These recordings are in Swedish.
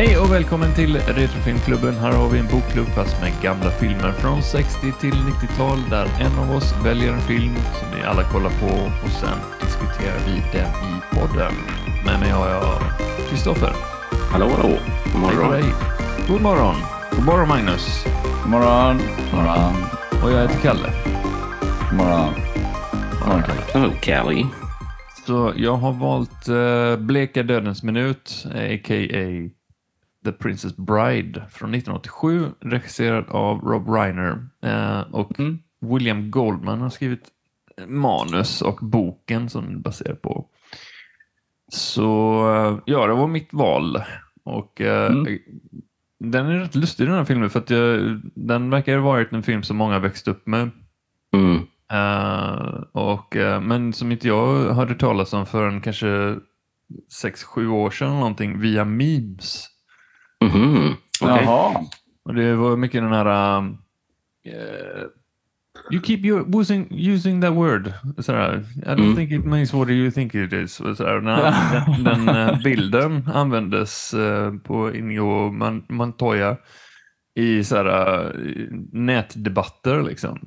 Hej och välkommen till Retrofilmklubben. Här har vi en bokklubb fast med gamla filmer från 60 till 90-tal där en av oss väljer en film som vi alla kollar på och sen diskuterar vi den i podden. Med mig har jag Kristoffer. Hallå, hallå. God Hej morgon. dig. God morgon. God morgon Magnus. God morgon. God morgon. Och jag heter Kalle. God morgon. God morgon, Kalle. Hello, Callie. Så jag har valt uh, Bleka dödens minut, a.k.a. The Princess Bride från 1987, regisserad av Rob Reiner. Eh, och Mm. William Goldman har skrivit manus och boken som den är baserad på. Så eh, ja, det var mitt val. Och eh, Mm. Den är rätt lustig den här filmen för att jag, den verkar ha varit en film som många växt upp med. Mm. Eh, och, eh, men som inte jag hörde talas om förrän kanske 6-7 år sedan någonting via memes. Mhm. Okej. Jaha. Och det var mycket den här eh, You keep your, using, using that word. Sådär. I don't Mm. think it means what you think it is. Sådär. Den, den, den eh, bilden användes eh, på Inigo Man, Montoya i sådär, eh, nätdebatter liksom.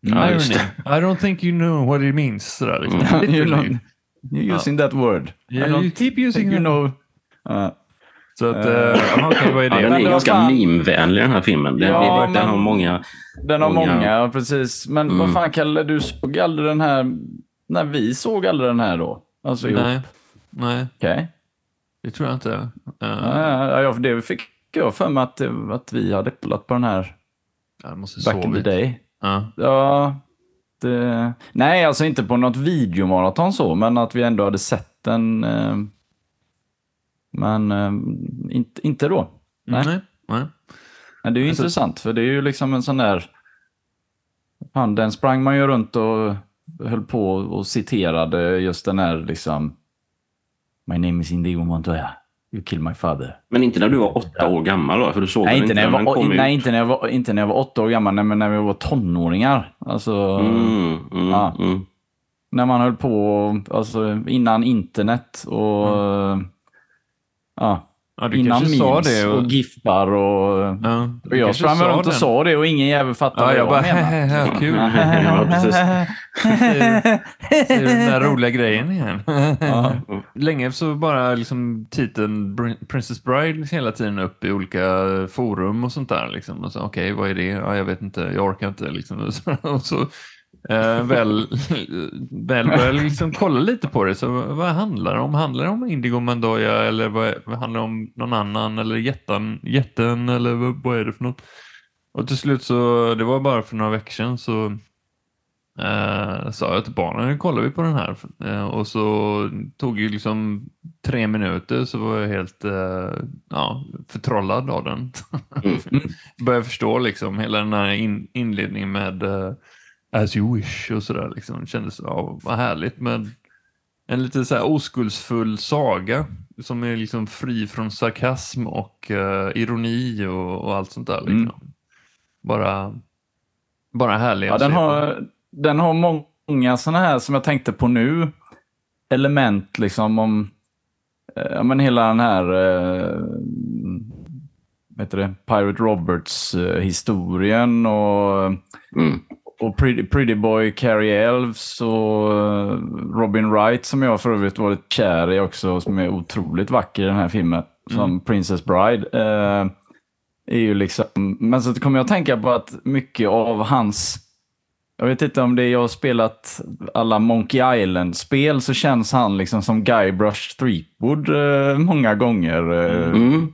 Ja, Irony. I don't think you know what it means. Sådär, liksom. Mm. you know, Literally. you're using that word. Yeah, I don't you keep using think you know. Ja. Så att, Eh, uh, okej, vad är Ja, det? den Men är vad ganska fan- meme-vänlig den här filmen. Den, Ja, den, den men- har många... Den har Många. många, precis. Men Mm. vad fan Kalle, du såg aldrig den här när vi såg aldrig den här då? Alltså, jo. Nej, nej, Okej. det tror jag inte. Uh, Ja, ja, för det fick jag för mig att, att vi hade kollat på den här jag måste back in the day. Ja. Ja, det... Nej, alltså inte på något videomaraton så, men att vi ändå hade sett den. Men eh, inte, inte då. Nej. Nej, nej. Men det är ju Alltså- intressant, för det är ju liksom en sån där... Fan, den sprang man ju runt och höll på och citerade just den här liksom... My name is Indigo Montoya. You killed my father. Men inte när du var åtta år gammal då? För du såg Nej, inte när, jag var, nej inte, när jag var, inte när jag var åtta år gammal, nej, men när vi var tonåringar. Alltså, Mm, mm, Ja. mm. när man höll på, alltså innan internet och... Ja, Ja, du innan memes sa det. och, Och, giffar och... ja, Och jag sprang sa runt och sa det och ingen jävel fattade Ja, jag vad bara, jag menade. kul. Ja, precis. Det är den där roliga grejen igen. Ja. Länge så bara liksom titeln Princess Bride hela tiden upp i olika forum och sånt där. Liksom. Och så, Okej, vad är det? Ja, jag vet inte, jag orkar inte. Liksom. Och så eh, väl, väl började jag liksom kolla lite på det. Så vad, vad handlar det om? Handlar det om Indigo Mandoya eller vad, vad handlar det om någon annan? Eller jätten, jätten eller vad, vad är det för något? Och till slut så, det var bara för några veckor sedan så eh, sa jag till barnen, nu kollar vi på den här. Eh, och så tog ju liksom tre minuter så var jag helt eh, ja, förtrollad av den. Mm. Började förstå liksom hela den här in, inledningen med eh, As you wish och sådär. Liksom. Det kändes, ja, vad härligt med en lite så här oskuldsfull saga som är liksom fri från sarkasm och eh, ironi och, och allt sånt där. Liksom. Mm. Bara, bara härlig Ja, den, har, den har många sådana här som jag tänkte på nu. Element liksom om eh, ja, men hela den här eh, vad heter det? Pirate Roberts eh, historien och, Mm. Och Pretty, Pretty Boy Carrie Elves och eh, Robin Wright som jag för övrigt varit kär i också som är otroligt vacker i den här filmen. Som Princess Bride. Eh, är ju liksom, men så kommer jag att tänka på att mycket av hans jag vet inte om det är jag har spelat alla Monkey Island-spel så känns han liksom som Guybrush Threepwood eh, många gånger. Eh, Mm.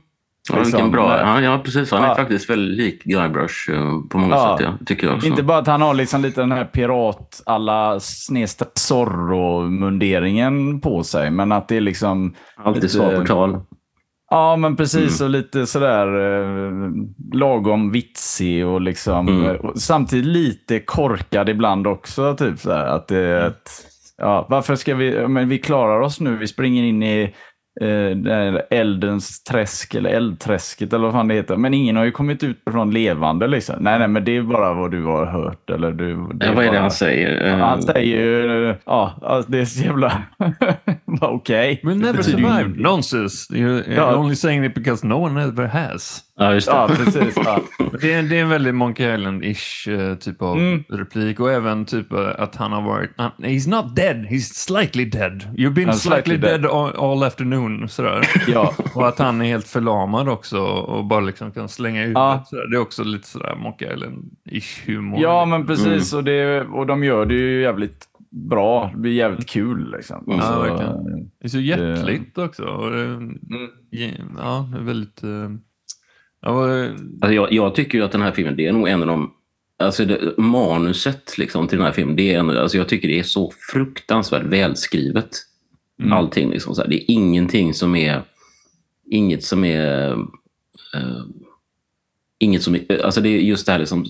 Ja, vilken Liksom, bra. eh, Ja, ja, precis. Han är ja. faktiskt väldigt lik Guybrush eh, på många Ja. sätt, ja. tycker jag också. Inte bara att han har liksom lite den här pirat alla snedstreck Zorro-munderingen på sig, men att det är liksom... Alltid lite- svar på tal. Ja, men precis. Mm. Och lite sådär eh, lagom vitsig och liksom... Mm. eh, och samtidigt lite korkad ibland också. Typ så här, att det ett, ja, varför ska vi... Men vi klarar oss nu. Vi springer in i eh, det eldens träsk eller eldträsket eller vad fan det heter. Men ingen har ju kommit ut från levande liksom. Nej, nej, men det är bara vad du har hört. Eller du, Ja, vad är det han säger? Eh, Han säger ju, ja, alltså, det är så jävla... Okej. We'll never betyder survive. ingenting. Nonsense. You're, you're Ja. only saying it because no one ever has. Ja, just det. Ja, precis. Ja. Det är, det är en väldigt Monkey Island-ish eh, typ av Mm. replik och även typ eh, att han har varit... han- he's not dead, he's slightly dead. You've been slightly, slightly dead, dead. all, all afternoon. Sådär. Ja. Och att han är helt förlamad också och bara liksom kan slänga huvudet. Ja. Sådär. Det är också lite sådär Monkey Island-ish humor. ja, men precis. Och, det, och de gör det ju jävligt bra. Det blir jävligt kul. Liksom. Mm. Ja, Så, verkligen. Det är så hjärtligt också. Det, ja, det är väldigt... eh, Ja, Alltså jag, jag tycker ju att den här filmen, det är nog en av de... Alltså det, manuset liksom till den här filmen, det är en, alltså jag tycker det är så fruktansvärt välskrivet. Mm. Allting liksom så här. Det är ingenting som är... Inget som är... eh, inget som är... Alltså det är just det här liksom...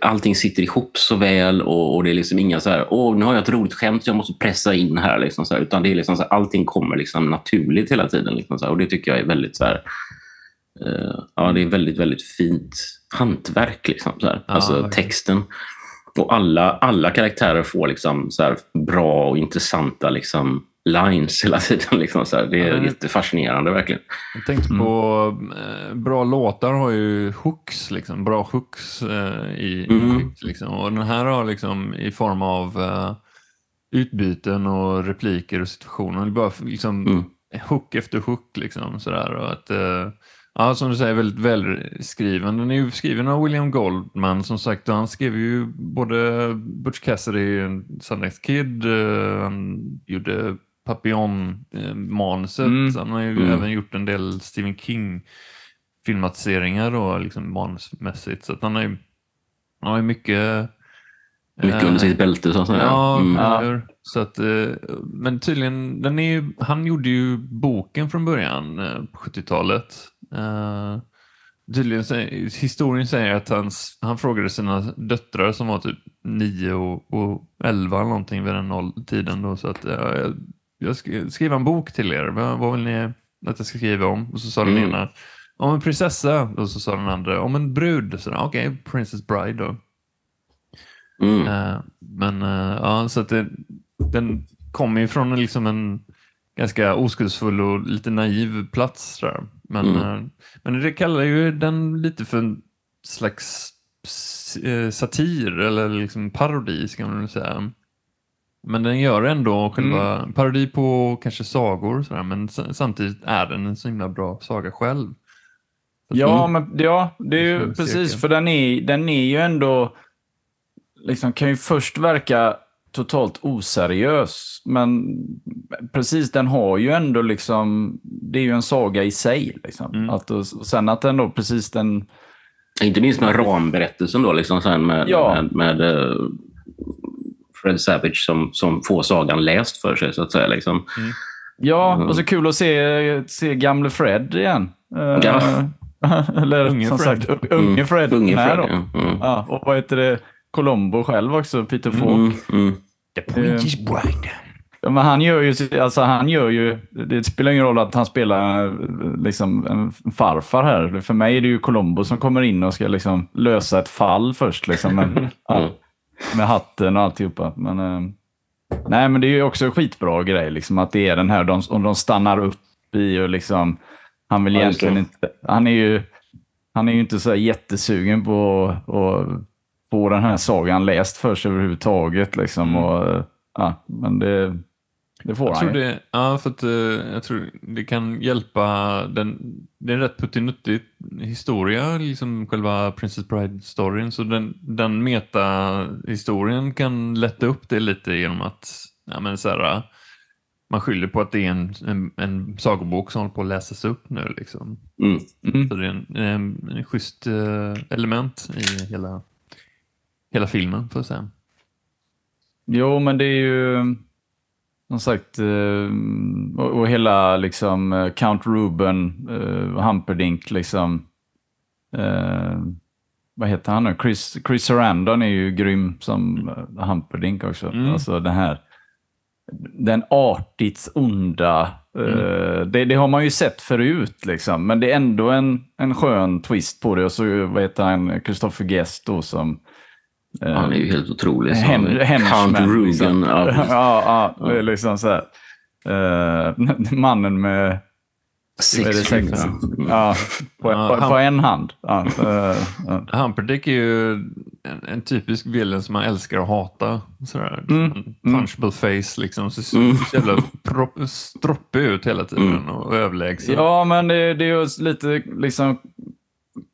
Allting sitter ihop så väl och, och det är liksom inga så här, åh nu har jag ett roligt skämt jag måste pressa in här. Liksom så här utan det är liksom så här, allting kommer liksom naturligt hela tiden. Liksom så här, och det tycker jag är väldigt så här... Eh, ja, det är väldigt, väldigt fint hantverk. Liksom, så här. Ja, alltså verkligen. texten. Och alla, alla karaktärer får liksom så här bra och intressanta liksom lines hela tiden. Liksom, så här. Det är Ja, jättefascinerande verkligen. Jag tänkte Mm. på eh, bra låtar har ju hooks, liksom, bra hooks eh, i, Mm. i liksom. Och den här har liksom i form av eh, utbyten och repliker och situationer. Det är bara liksom Mm. hook efter hook liksom sådär. Och att, eh, ja, som du säger, väldigt välskriven. Den är ju skriven av William Goldman som sagt. och Han skrev ju både Butch Cassidy, Sundance Kid, eh, han gjorde Papillon-manuset. Mm. Han har ju Mm. även gjort en del Stephen King filmatiseringar då, liksom manusmässigt. Så att han har ju, han har ju mycket Mycket eh, under sitt bälte så att säga. Ja, Mm. Så att, eh, men tydligen, den är ju, han gjorde ju boken från början på 70-talet. Eh, Tydligen, historien säger att hans, han frågade sina döttrar som var typ 9 och, och 11 eller någonting vid den tiden. Då, så att, ja, jag, jag ska skriva en bok till er. Vad, vad vill ni att jag ska skriva om? Och så sa den Mm. ena om en prinsessa och så sa den andra om en brud. Okej, Princess Bride då. Mm. Eh, men eh, ja, så att det, den kommer ju från liksom en ganska oskuldsfull och lite naiv plats. Där. Men, Mm. eh, men det kallar ju den lite för en slags eh, satir eller liksom parodi ska man säga. Men den gör ändå själva parodi på kanske sagor sådär, men samtidigt är den en så himla bra saga själv. Ja, men ja, det är ju Mm. precis. För den är, den är ju ändå... Liksom, kan ju först verka totalt oseriös. Men precis, den har ju ändå liksom... Det är ju en saga i sig. Liksom. Mm. Att, och, sen att den då precis den... Inte minst med ramberättelsen då, liksom sen med, Ja. med, med eh, Fred Savage som, som får sagan läst för sig så att säga. Liksom. Ja, Mm. och så kul att se, se gamle Fred igen. Eh, Ja. Eller Unge som Fred. sagt, unge Fred. Unge Fred. Mm. Ja, och vad heter det? Colombo själv också, Peter Falk. Mm, mm. The Princess Bride. Ja, men han gör ju, alltså han gör ju, det spelar ingen roll att han spelar eh, liksom en farfar här. För mig är det ju Colombo som kommer in och ska liksom lösa ett fall först. Liksom, ja, Mm. med hatten och alltihopa. Men, eh, nej, men det är ju också en skitbra grej. Liksom, att det är den här, de, om de stannar upp i och liksom, han vill egentligen inte, han är ju, han är ju inte så jättesugen på att få den här sagan läst för sig överhuvudtaget. Liksom, och, eh, ja, men det, det får Jag han tror ju. det, ja, för att eh, jag tror det kan hjälpa. Den, det är en rätt puttinuttig historia, liksom själva Princess Bride-storyn. Så den, den meta-historien kan lätta upp det lite genom att ja, men så här, man skyller på att det är en, en, en sagobok som håller på att läsas upp nu. Liksom. Mm. Mm. Så det är en, en, en schysst eh, element i hela, hela filmen, får jag säga. Jo, men det är ju som sagt eh, och, hela liksom eh, Count Ruben, Humperdinck liksom. Eh, vad heter han nu? Chris, Chris Sarandon är ju grym som Humperdinck också. Mm. Alltså den här den artigt onda. eh, det, det har man ju sett förut liksom. Men det är ändå en, en skön twist på det. Och så vad heter han? Christopher Guest då som Han är ju helt otrolig. henchman, Count Rugen. liksom. Ja, ja, liksom så här. Eh, mannen med Sex fingrar. Mm. Ja, på, Ja, på, han- på en hand. Ja, eh, ja. Humperdinck är ju en, en typisk villen som man älskar att hata. Sådär. Mm, En Punchable face liksom. Så ser Mm. så jävla pro- stroppig ut hela tiden Mm. och överlägsen. ja, men det, det är ju lite liksom...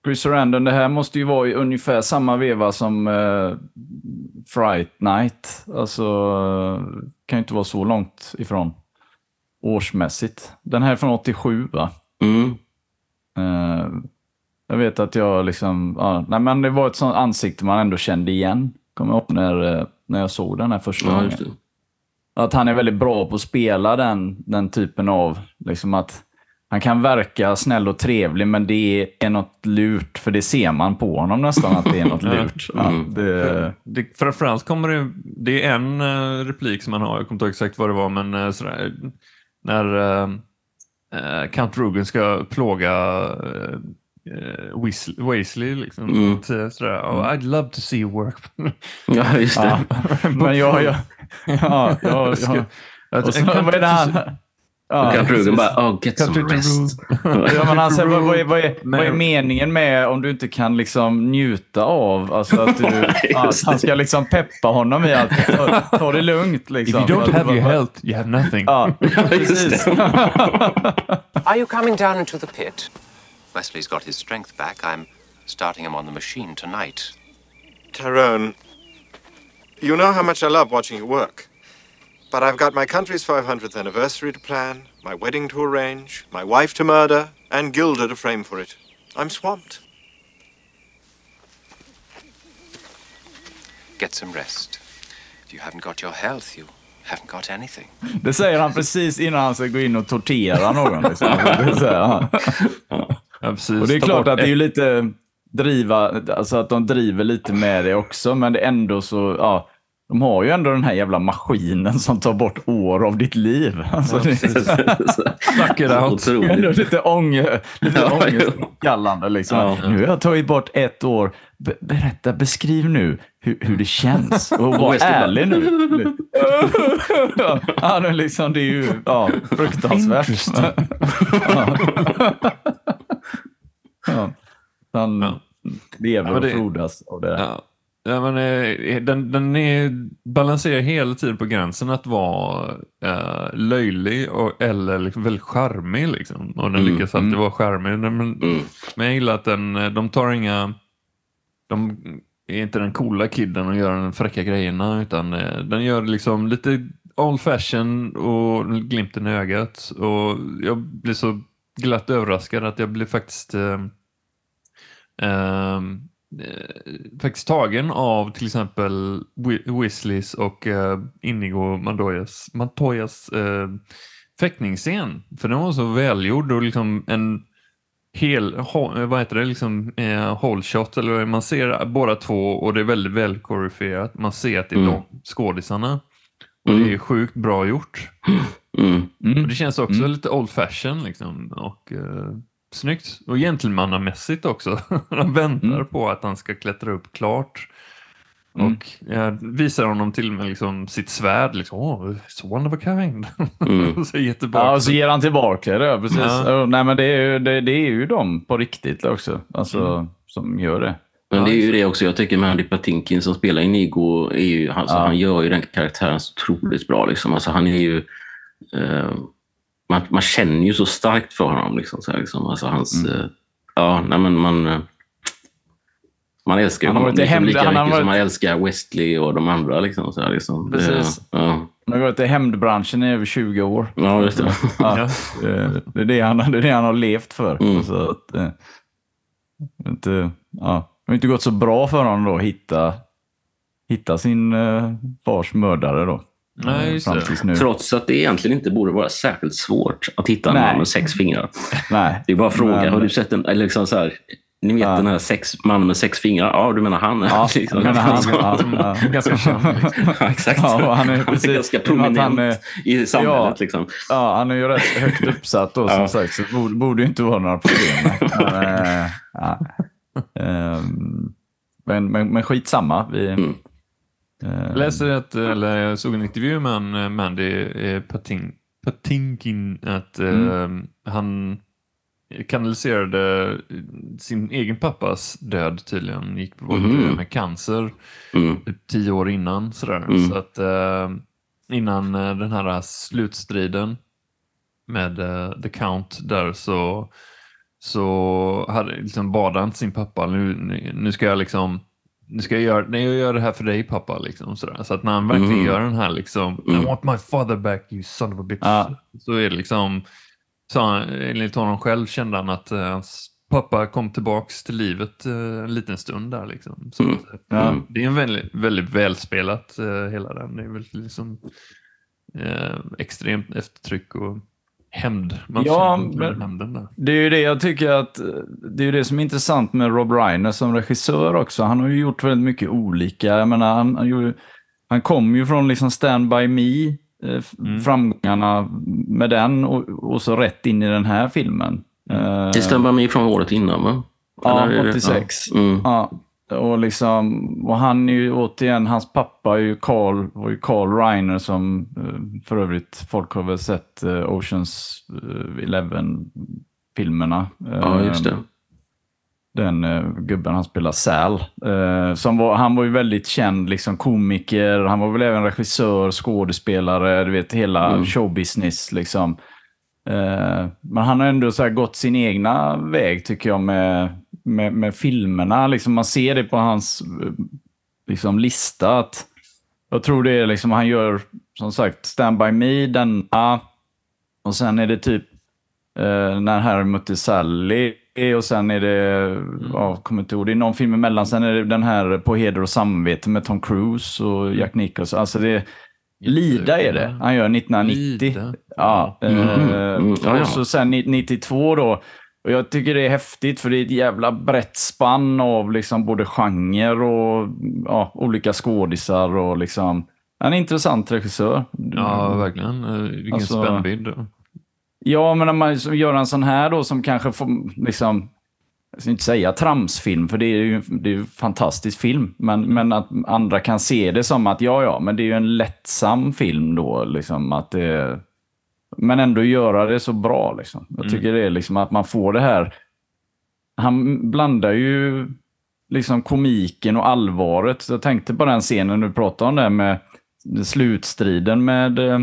Chris Sarandon, det här måste ju vara i ungefär samma veva som uh, Fright Night. Alltså, eh, kan ju inte vara så långt ifrån årsmässigt. Den här är från 87, va? Mm. Eh, jag vet att jag liksom, ja, nej men det var ett sånt ansikte man ändå kände igen. Kommer jag ihåg när, eh, när jag såg den här första Ja, gången. Att han är väldigt bra på att spela den, den typen av, liksom att han kan verka snäll och trevlig men det är något lurt, för det ser man på honom nästan att det är något lurt. Ja, Mm. det, Det, framförallt kommer det, det är en eh, replik som han har, jag kommer inte ihåg exakt vad det var, men uh, sådär, när uh, Count Rugen ska plåga uh, Weasley, liksom. Mm. Att, eh, sådär, oh, I'd love to see you work. Ja, just det. ja. Men jag, jag, ja, jag, jag, så, vad är det han... Ja, Och Count Rugen precis. bara, oh, get some Country rest. Ja, men han säger, vad, vad, är, vad, är, vad är Men- meningen med om du inte kan liksom njuta av, alltså att, du, att han ska liksom peppa honom i att ta, ta det lugnt. If Liksom. you don't Att- have your health, you have nothing. Ja, precis. Are you coming down into the pit? Wesley's got his strength back. I'm starting him on the machine tonight. Tyrone, you know how much I love watching you work. But I've got my country's 500th anniversary to plan, my wedding to arrange, my wife to murder, and Gilda to frame for it. I'm swamped. Get some rest. If you haven't got your health, you haven't got anything. Det säger han precis innan han ska gå in och tortera någon. Liksom. Det ja. Precis. Och det är klart att det är ju lite driva, alltså att de driver lite med det också, men det är ändå så, ja, de har ju ändå den här jävla maskinen som tar bort år av ditt liv. Alltså, det it out. är Otroligt. lite, ånge, lite Ja. Liksom. Ja. Nu har jag tagit bort ett år. Be berätta, beskriv nu hur, hur det känns. Och var ärlig nu. ja, det liksom, det är ju ja, fruktansvärt. ja. ja. Han Ja. lever Ja, det- och frodas av det. Ja. Men, eh, den, den är, balanserar hela tiden på gränsen att vara eh, löjlig och, eller liksom väldigt charmig. Liksom. Och den Mm, lyckas alltid mm. vara charmig. Men, Mm. men jag gillar att den, eh, de tar inga... De är inte den coola kidden och gör de fräcka grejerna utan eh, den gör liksom lite old fashion och glimten i ögat. Och jag blir så glatt överraskad att jag blir faktiskt eh, ehm, eh, faktiskt tagen av till exempel Weasleys och eh, Inigo Montoyas, Montoyas eh, fäktningsscen. För den var så välgjord och liksom en hel, ho- vad heter det, liksom eh, whole shot eller man ser båda två och det är väldigt väl koreograferat. Man ser att det är Mm. de skådisarna. Och Mm. det är sjukt bra gjort. Mm. Mm. Och det känns också Mm. lite old fashion liksom. Och eh, snyggt. Och gentlemannamässigt också. De väntar Mm. på att han ska klättra upp klart. Mm. Och jag visar honom till och med liksom sitt svärd. Liksom, oh, it's one of a kind. Mm. så ger tillbaka. Ja, och så ger han tillbaka det. Precis. Ja. Nej, men det, är ju, det, det är ju de på riktigt också, alltså, Mm. som gör det. Men det är ju det också, jag tycker Mandy Patinkin som spelar Inigo, är ju, alltså, Ja. han gör ju den karaktären så otroligt bra. Liksom. Alltså, han är ju, eh, man, man känner ju så starkt för honom. Liksom, så här, liksom. Alltså, hans, Mm. eh, ja, nej, men man, eh, man älskar ju honom liksom, hem- lika mycket som varit- man älskar Wesley och de andra. Liksom, så här, liksom. Precis. Det, ja, Han har varit i hämndbranschen i över 20 år. ja, just det. Ja, eh, det, är det, han, det är det han har levt för. Mm. Så att, eh, inte, ja, det har inte gått så bra för honom då att hitta, hitta sin fars mördare. Då. Nej, Eh, fram tills nu. Trots att det egentligen inte borde vara särskilt svårt att hitta en Nej. man med sex fingrar. Nej. Det är bara att fråga, Men- har du sett en, eller liksom så här, ni vet Ja. den här sex, mannen med sex fingrar? Ja, du menar han? Ja, Liksom. menar han. Ja, ja. Ganska känd. liksom. Ja, exakt. Ja, han är precis- ganska och med att prominent han är- i samhället. Ja. Liksom. Ja, han är ju rätt högt uppsatt då, som Ja. sagt, så det borde, borde ju inte vara några problem. Men, ja. Ehm, men, men, men skitsamma. Vi, Mm. Eh, Jag läste att, eller jag såg en intervju med en, eh, Mandy eh, Patin, Patinkin att Mm. eh, han kanaliserade sin egen pappas död tydligen. Gick bort Mhm. med cancer Mm. typ tio år innan. Sådär. Mm. Så att eh, innan eh, den här slutstriden med eh, The Count där så, så hade, liksom bad han sin pappa, nu- nu ska jag liksom nu ska jag göra, nej, jag gör det här för dig pappa. Liksom, sådär. Så att när han verkligen Mm. gör den här liksom, Mm. I want my father back you son of a bitch. Ja. Så är det liksom, så han, enligt honom själv kände han att eh, hans pappa kom tillbaks till livet eh, en liten stund där. Liksom. Så Mm. att, eh, Ja. Mm. det är en väldigt, väldigt välspelat hela den. Det är väl liksom eh, extremt eftertryck och hämnd. Man Ja, men-. Det är ju det jag tycker att det är det som är intressant med Rob Reiner som regissör också. Han har ju gjort väldigt mycket olika. Jag menar, han, han, gjorde, han kom ju från liksom Stand By Me, eh, Mm. framgångarna med den och, och så rätt in i den här filmen. Eh, Det stämmer med från året innan va? Ja, Eller det- 86. Ja. Mm. Ja, och liksom, och han är ju återigen, hans pappa är ju Carl, var ju Carl Reiner som eh, för övrigt, folk har väl sett eh, Oceans eh, 11-filmerna. Ja, just det. Den gubben han spelar Sal. Som var, han var ju väldigt känd liksom komiker, han var väl även regissör, skådespelare, du vet hela Mm. showbusiness liksom. Men han har ändå så gått sin egna väg tycker jag med, med, med filmerna. Liksom man ser det på hans eh, liksom, lista. att Jag tror det är liksom, han gör som sagt Stand By Me, denna. Och sen är det typ eh, När Harry mötte Sally. Och sen är det, ja, kommer inte ihåg, det är någon film emellan. Sen är det den här På heder och samvete med Tom Cruise och Jack Nicholson. Alltså det, Lida är det. Han gör 1990. Lida. Ja, Mm, eh, mm, ja. och så sen ni- 92 då. Och jag tycker det är häftigt för det är ett jävla brett spann av liksom både genre och ja, olika skådisar och liksom. En intressant regissör. Ja, verkligen. Eh, Vilken Alltså- spännvidd. Ja, men när man gör en sån här då som kanske får liksom, jag ska inte säga tramsfilm, för det är ju det är en fantastisk film. Men, men att andra kan se det som att ja, ja, men det är ju en lättsam film då. Liksom, att det, men ändå göra det så bra. Liksom. Jag tycker det är liksom att man får det här. Han blandar ju liksom komiken och allvaret. Jag tänkte på den scenen du pratade om där med slutstriden med eh,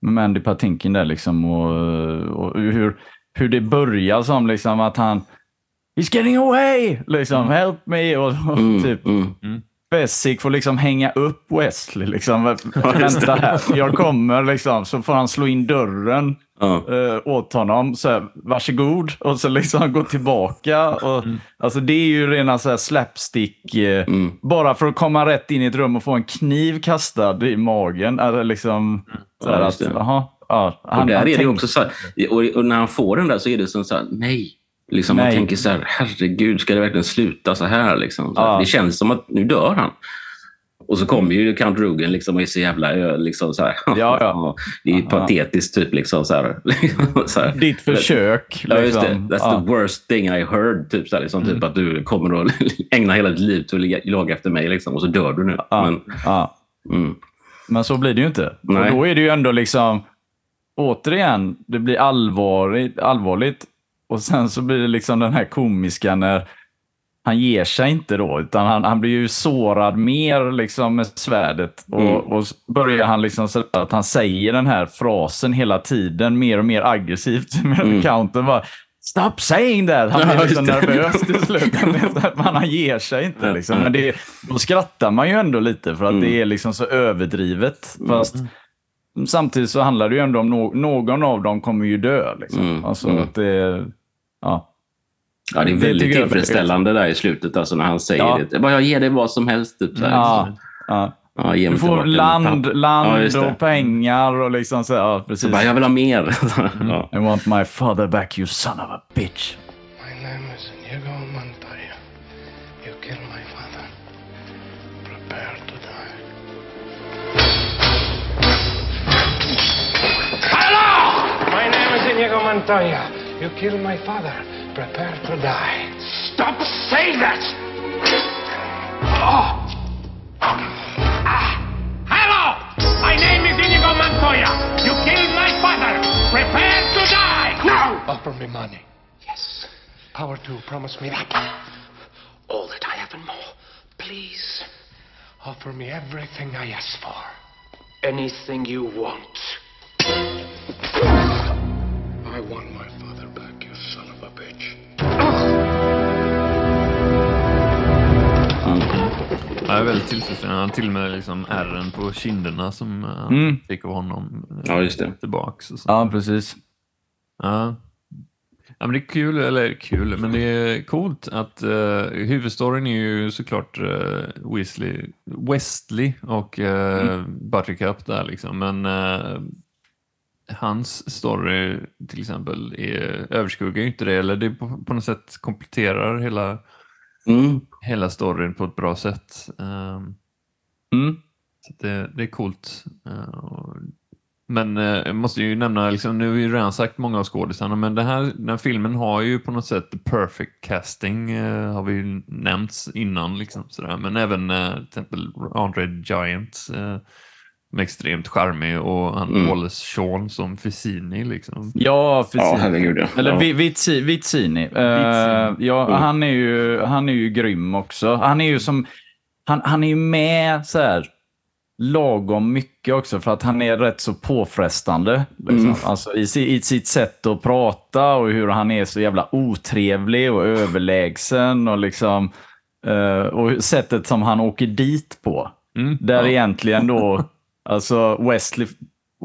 med Mandy Patinkin där liksom och, och hur, hur det börjar som liksom att han He's getting away! Liksom, help me! Och, och Mm, typ mm. Bessick får liksom hänga upp Wesley. Liksom. Vänta här, jag kommer liksom. Så får han slå in dörren Ja. eh, åt honom. Så här, Varsågod. Och så liksom gå tillbaka. Och, Alltså det är ju rena så här slapstick. Eh, Mm. Bara för att komma rätt in i ett rum och få en kniv kastad i magen. Eller liksom, så här Ja, att, jaha, ja, Och han- där han är det också så här, och, och när han får den där så är det som så här, nej. Liksom man tänker så här, herregud, ska det verkligen sluta så här? Liksom? Så Ja. Det känns som att nu dör han. Och så kommer ju Count Rugen liksom och är så jävla liksom så här. Ja, ja. Det är patetiskt typ liksom så här. så här. Ditt försök. Ja, just det. liksom. That's Ja. the worst thing I heard. Typ, så här, liksom, typ att du kommer att ägna hela ditt liv till att jaga efter mig liksom, och så dör du nu. Ja. Men, Ja. mm, Men så blir det ju inte. Nej. Och då är det ju ändå liksom, återigen, det blir allvarligt, allvarligt. Och sen så blir det liksom den här komiska när han ger sig inte då, utan han, han blir ju sårad mer liksom med svärdet. Och, Mm. och börjar han liksom så att han säger den här frasen hela tiden, mer och mer aggressivt med Mm. counten. Bara, Stop saying that! Han Ja, blir just liksom nervös till slut. Man, han ger sig inte. Liksom. Men det, då skrattar man ju ändå lite för att Mm. det är liksom så överdrivet. Fast samtidigt så handlar det ju ändå om no någon av dem kommer ju dö. Liksom. Mm, Alltså mm. att det... Ja. ja, det är Det väldigt är tillfredsställande där i slutet alltså, när han säger Ja. det. Bara, jag ger dig vad som helst. Typ, så här, Ja, liksom. ja. Ja, Du får land, land Ja, det. och pengar och liksom så. Ja, Så precis. bara, jag vill ha mer. ja. I want my father back you son of a bitch. My name is Inigo Montoya. You kill my father. Prepare to die. Hello! My name is Inigo Montoya. You killed my father. Prepare to die. Stop saying that! Oh. Ah. Hello! My name is Inigo Montoya. You killed my father. Prepare to die! Now! Offer me money. Yes. Power to promise me that. All that I have and more. Please. Offer me everything I ask for. Anything you want. I want my father. Ja, jag är väldigt tillfredsställande. Han till och med liksom ärren på kinderna som uh, Mm. fick av honom eh, Ja, just det. tillbaks. Och så. Ja, precis. Ja. ja, men det är kul, eller kul, men det är coolt att uh, huvudstoryn är ju såklart uh, Weasley, Wesley och uh, Buttercup där liksom, men uh, hans story till exempel är, överskuggar ju inte det, eller det på, på något sätt kompletterar hela, Mm. hela storyn på ett bra sätt. Um, Mm. så det, det är coolt. Eh, och- Men eh, jag måste ju nämna, liksom, nu har vi ju redan sagt många av skådisarna, men den här, den här filmen har ju på något sätt the perfect casting, eh, har vi ju nämnts innan. Liksom, sådär. Men även eh, till exempel Andre Giant, eh, som är extremt charmig, och han Mm. Wallace Shawn som Ficini. Liksom. Ja, precis. Ja, herregud ja. Eller ja. Vi- Vitsi- Vitsini. Eh, Vitsini. ja, Mm. han, är ju, han är ju grym också. Han är ju som... Han, han är ju med så här lagom mycket också för att han är rätt så påfrestande. Liksom. Mm. Alltså, i, I sitt sätt att prata och hur han är så jävla otrevlig och överlägsen. Och, liksom, eh, och sättet som han åker dit på. Mm. Där Ja. egentligen då, alltså Wesley,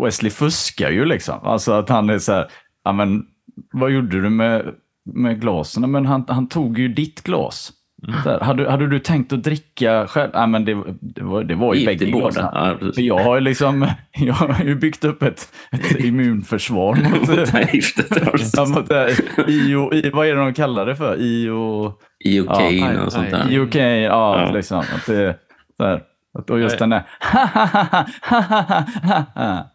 Wesley fuskar ju liksom. Alltså att han är så här, ja men vad gjorde du med, med glasen? Men han, han tog ju ditt glas. Mm. Här, hade, hade du tänkt att dricka själv? Ja men det, det, var, det var ju bägge glasen. Ja. För jag har ju liksom, jag har ju byggt upp ett, ett immunförsvar mot, just det. ja, mot det här. IO, I, vad är det de kallar det för? IO... I och aj, Kane och sånt där. I UK, ja, Ja. liksom. Att det, att, och just Nej. den där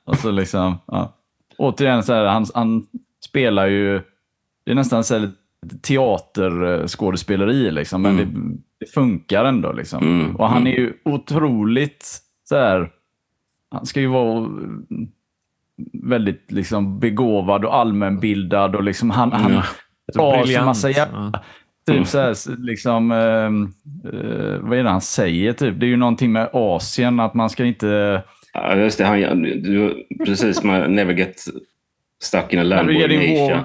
Och så liksom, ja. Återigen, så här, han, han spelar ju, det är nästan så här teaterskådespeleri liksom, men Mm. det, det funkar ändå. Liksom. Mm, Och han mm. är ju otroligt så här, han ska ju vara mm, väldigt liksom begåvad och allmänbildad och liksom han, han Ja. tar massa jävla Typ så här, liksom, ehm, eh, vad är det han säger? Typ? Det är ju någonting med Asien, att man ska inte... Ja, just det. Han, du, precis, man never get stuck in a Lambo Getting in Asia.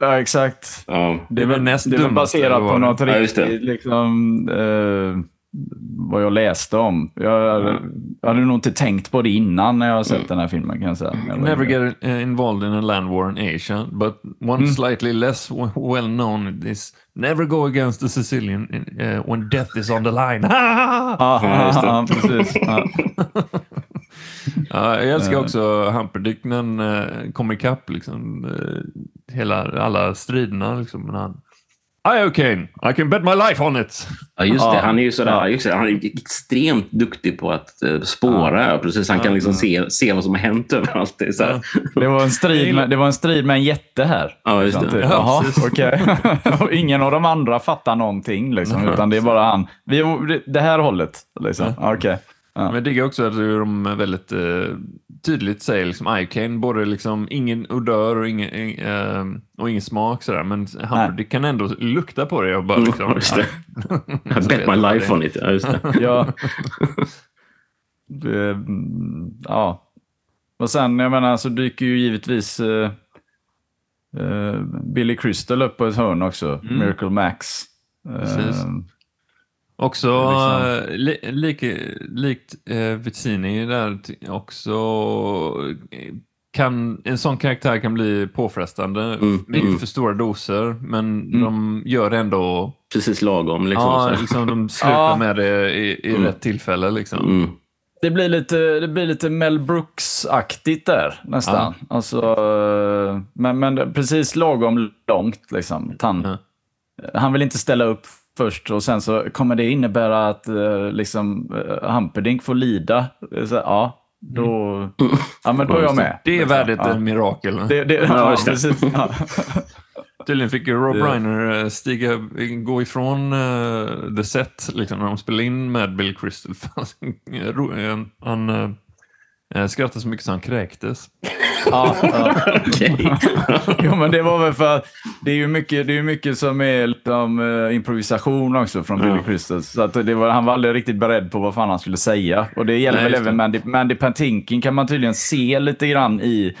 Ja, exakt. Ja. Det är väl näst det är baserat på något Ja, just det. riktigt, liksom, eh, vad jag läste om. Jag, jag hade nog inte tänkt på det innan när jag har sett den här filmen kan jag säga. Never get uh, involved in a land war in Asia, but one slightly less well known is never go against the Sicilian uh, when death is on the line. Ja, Ja, det. ja, precis. Ja. ja, jag älskar också Humperdinck när han uh, kom ikapp liksom, eh, hela, alla striderna. Liksom, men han, I okay, I can bet my life on it. Ja, just det. Ja. Han är ju sådär, Ja. just det, han är extremt duktig på att uh, spåra. Ja. Precis. Han kan liksom se, se vad som har hänt överallt. Det så här. Det, var en strid med, det var en strid med en jätte här. Ja, just det. Jaha. Och ingen av de andra fattar någonting, liksom, utan det är bara han. Vi, det- här hållet. Liksom. Okej. Ja. Men jag diggar också att de väldigt eh, tydligt säger liksom Icane, både liksom ingen odör och ingen, ing- eh, och ingen smak sådär, men Humperdinck kan ändå lukta på det och bara liksom... Just det. I bet my life on it. Ja, just det. Ja. Det, ja. Och sen, jag menar, så dyker ju givetvis eh, eh, Billy Crystal upp på ett hörn också. Mm. Miracle Max. Precis. Också är eh, li, lik, likt eh, Vizzini där också kan, en sån karaktär kan bli påfrestande. Mm, Mycket mm. för stora doser, men Mm. de gör ändå. Precis lagom. Liksom, ja, liksom, de slutar Ja. med det i, i Mm. rätt tillfälle. Liksom. Mm. Det blir lite, det blir lite Mel Brooks-aktigt där nästan. Alltså, eh, men, men precis lagom långt. Liksom. Han, Ja. han vill inte ställa upp först och sen så kommer det innebära att eh, liksom, eh, Humperdinck får lida. Så, ja, då, ja, men då är jag med. Det är liksom. värdigt ja. ett mirakel. Det, det, Ja, ja, precis. Ja. Tydligen fick Rob Det- Reiner eh, stiga, gå ifrån uh, The Set liksom, när de spelade in med Bill Crystal. Han- han uh, skrattade så mycket så han kräktes. Ja, ja. Okej. Jo, men det var väl för att det är ju mycket, det är ju mycket som är liksom, eh, improvisation också från Billy Ja. Crystal. Så att det var, han var aldrig riktigt beredd på vad fan han skulle säga. Och det gäller Nej, väl även det. Mandy, Mandy Patinkin kan man tydligen se lite grann i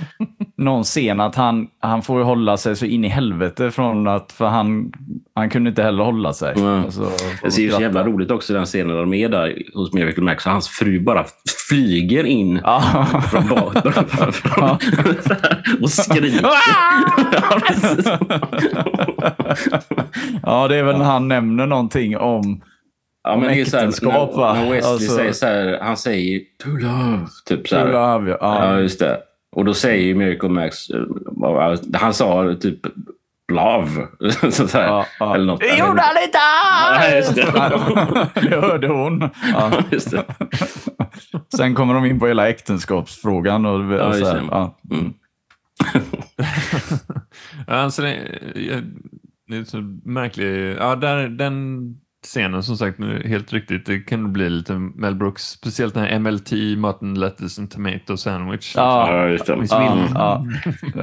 någon scen att han, han får hålla sig så in i helvete från att, för han, han kunde inte heller hålla sig. Mm. Alltså, Det ser ju så jävla roligt också den scenen när de är där hos Miracle Max och hans fru bara flyger in Ja. från bakom och skriker. Ja, ja, det är väl när han nämner någonting om Ja, men det är så här, när, när Wesley Alltså- säger så här, han säger to love, typ så här. True Love. Ja. Ja, just det. Och då säger ju Miracle Max, eh, han sa typ love. så här, Ja, ja. Eller något. Det gjorde han inte! Ja, just det. det hörde hon. Ja. Det. Sen kommer de in på hela äktenskapsfrågan. Och, Ja, så just här, det. ja. Mm. Alltså det, är så märklig. Ja, där, den scenen som sagt, nu, helt riktigt, det kan bli lite Mel Brooks. Speciellt den här MLT, mutton, lettuce and tomato sandwich. Ja. Just det. Ja, ja.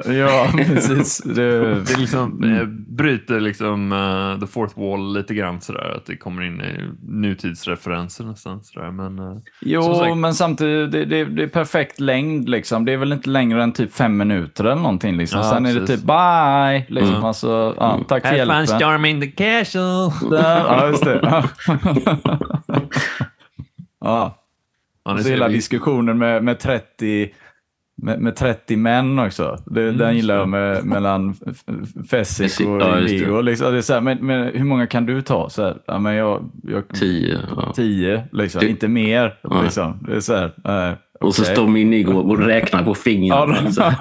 ja, precis. Det, Det liksom, eh, bryter liksom eh, the fourth wall lite grann sådär. Att det kommer in i nutidsreferenser nästan. Sådär. Men, Som jo, sagt. men samtidigt, det, det, det är perfekt längd. Liksom. Det är väl inte längre än typ fem minuter eller någonting. Liksom. Ja, Sen är det precis. typ bye. Liksom. Mm. Alltså, ja, tack för Have hjälpen. fun storming the castle. Ja, just det. ja. Ja, Och så hela diskussionen med, med 30 med, med 30 män också. Det, Mm, den gillar jag med, mellan F- F- Fessick Fessick, och ja. Indigo. Liksom, det är så här, men, men hur många kan du ta? Så här, ja, men jag, jag, Tio. Ja. tio, liksom. Det- inte mer. Ja. Liksom. Det är så här, nej, Och så står Minnigo och räknar på Ja, fingrarna. Så-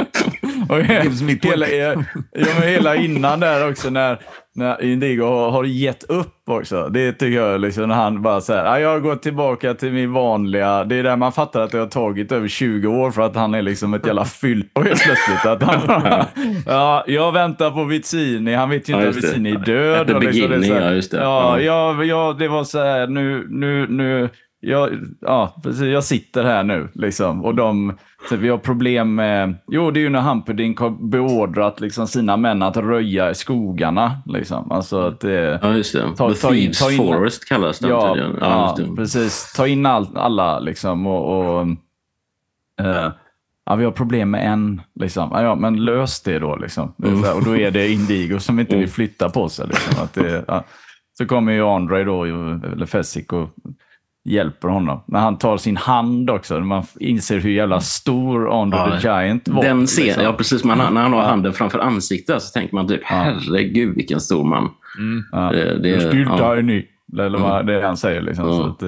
Och he- hela, ja, men hela innan där också när, när Indigo har, har gett upp också. Det tycker jag liksom när han bara säger ja, jag går tillbaka till min vanliga. Det är där man fattar att det har tagit över 20 år för att han är liksom ett jävla fyllo helt plötsligt. Att han bara, ja, jag väntar på Vizzini. Han vet ju Ja, inte att just det. Vizzini är död. At the liksom så beginning, här- ja, just det. Ja, Ja. ja, ja, det var så här nu, nu, nu. Jag, ja, precis, jag sitter här nu liksom. Och de, så vi har problem med... Jo, det är ju när Humperdinck har beordrat liksom, sina män att röja i skogarna. Liksom. Alltså att det... Ja, just det. Ta- The ta in- Thieves ta in- Forest kallas den Ja, ja, just det. precis. Ta in all, alla liksom och... och eh, ja, vi har problem med en. Liksom. Ja, ja, men lös det då. Liksom. Här, och då är det Indigo som inte vill flytta på sig. Liksom. Att det, ja. Så kommer ju Andre då, eller Fessick och hjälper honom. När han tar sin hand också, man inser hur jävla stor Andre Ja, the Giant var. Den scenen, liksom. ja precis. Man, när han har handen framför ansiktet så tänker man typ, herregud vilken stor man. Ja. Det- det- Styrka ja. är ny. Eller vad det är han säger. Liksom. Ja. Så att,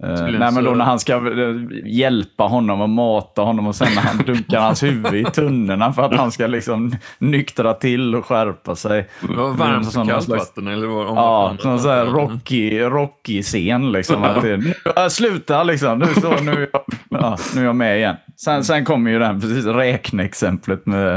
Skulle nej, men då så- när han ska eh, hjälpa honom och mata honom och sen när han dunkar hans huvud i tunnorna för att han ska liksom nyktra till och skärpa sig. Det var varmt och kallt slags- vatten eller vad? Ja, sån här rocky, rocky scen liksom. Att det, äh, sluta liksom, nu, så, nu, är jag, ja, nu är jag med igen. Sen, sen kommer ju den, precis räkneexemplet med,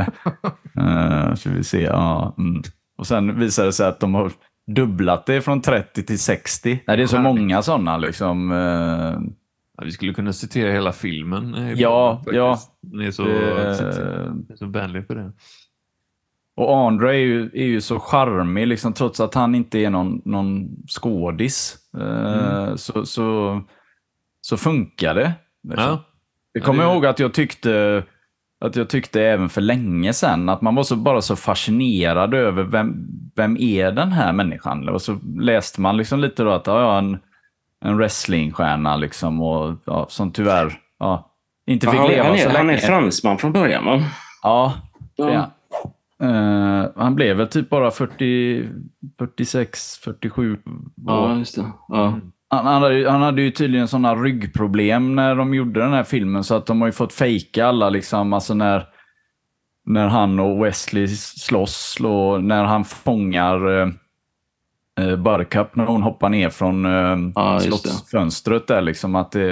uh, ska vi se, ja. Mm. Och sen visar det sig att de har dubblat det från 30 till 60. Nej, det är så många sådana liksom. eh, Ja, vi skulle kunna citera hela filmen. eh, Ja, faktiskt. ja. Ni är så, det- så vänlig på det. Och Andre är ju, är ju så charmig, liksom, trots att han inte är någon, någon skådis. eh, så, så, så funkar det. Liksom. Ja. Jag kommer Ja, det- ihåg att jag tyckte att jag tyckte även för länge sedan att man var så bara så fascinerad över vem, vem är den här människan? Och så läste man liksom lite då att ja, ja, en, en wrestlingstjärna liksom och ja, som tyvärr ja, inte fick han, leva han, så är, han länge. är fransman från början va? Ja, Ja. det är han. Eh, han blev väl typ bara 40, 46, 47 år. Ja, just det. Ja. Han, han, hade, han hade ju tydligen sådana ryggproblem när de gjorde den här filmen så att de har ju fått fejka alla liksom, alltså när, när han och Wesley slåss och när han fångar eh, eh, Buttercup när hon hoppar ner från eh, Ja, slottsfönstret där liksom att det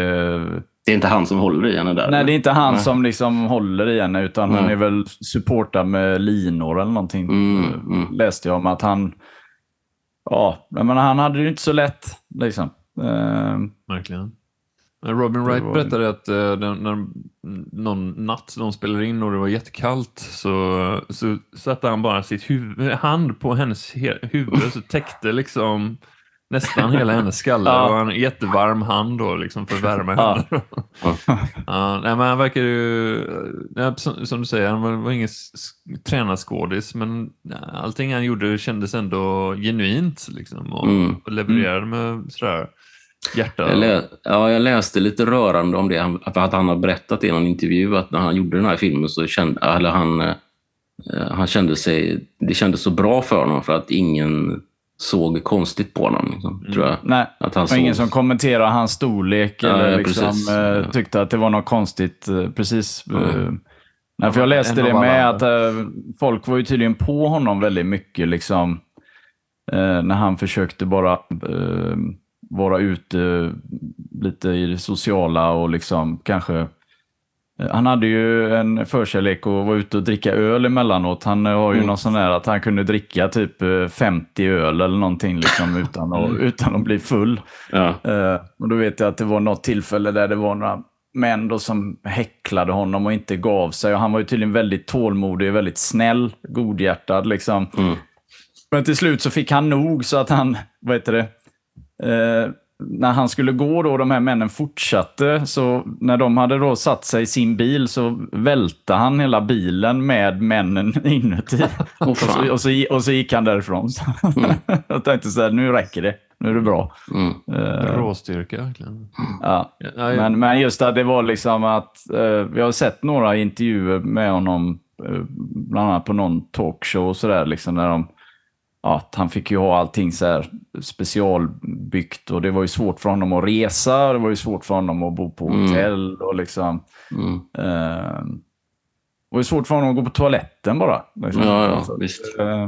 Det är inte han som håller i henne där? Nej, det är inte han Nej. som liksom håller i henne, utan hon Nej. är väl supportad med linor eller någonting. Mm, eh, mm. Läste jag om att han... Ja, menar, han hade det ju inte så lätt. Liksom. Eh, Verkligen. Robin Wright var- berättade att eh, den, när, någon natt de spelade in och det var jättekallt så, så satte han bara sitt huvud, hand på hennes he- huvud så täckte liksom nästan hela hennes skalle. Ja. Det var en jättevarm hand då liksom för att värma Ja. henne. ja, nej, men han verkar ju, ja, som, som du säger, han var, var ingen tränarskådis men ja, allting han gjorde kändes ändå genuint liksom och, Mm. och levererade med sådär hjärta. Jag, lä ja, jag läste lite rörande om det, att han har berättat i någon intervju att när han gjorde den här filmen så kände eller han, eh, han kände sig, det kändes så bra för honom för att ingen såg konstigt på honom. Liksom, tror jag. Nej, Att han det var ingen såg- som kommenterade hans storlek Ja, eller ja, liksom, eh, Ja. tyckte att det var något konstigt. eh, Precis. eh, Nej, för jag läste det med att folk var ju tydligen på honom väldigt mycket liksom, när han försökte bara vara ute lite i det sociala och liksom kanske han hade ju en förkärlek att vara ute och dricka öl emellanåt. Han eh, har ju Mm. någon sån här att han kunde dricka typ eh, 50 öl eller någonting liksom utan, att, utan att bli full. Ja. Eh, och då vet jag att det var något tillfälle där det var några män då som häcklade honom och inte gav sig. Och han var ju tydligen väldigt tålmodig, väldigt snäll, godhjärtad liksom. Mm. Men till slut så fick han nog så att han, vad heter det, eh, när han skulle gå då, de här männen fortsatte, så när de hade då satt sig i sin bil så välte han hela bilen med männen inuti. Och, så, och, så, och så gick han därifrån. jag tänkte så här, nu räcker det, nu är det bra. Mm. Eh, Råstyrka verkligen. ja. Men, men just att det var liksom att eh, vi har sett några intervjuer med honom, eh, bland annat på någon talkshow och sådär, liksom när de, att han fick ju ha allting så här specialbyggt och det var ju svårt för honom att resa, det var ju svårt för honom att bo på Mm. hotell och liksom, Mm. eh, det var ju svårt för honom att gå på toaletten bara. Liksom. Ja, ja, Alltså, visst. eh,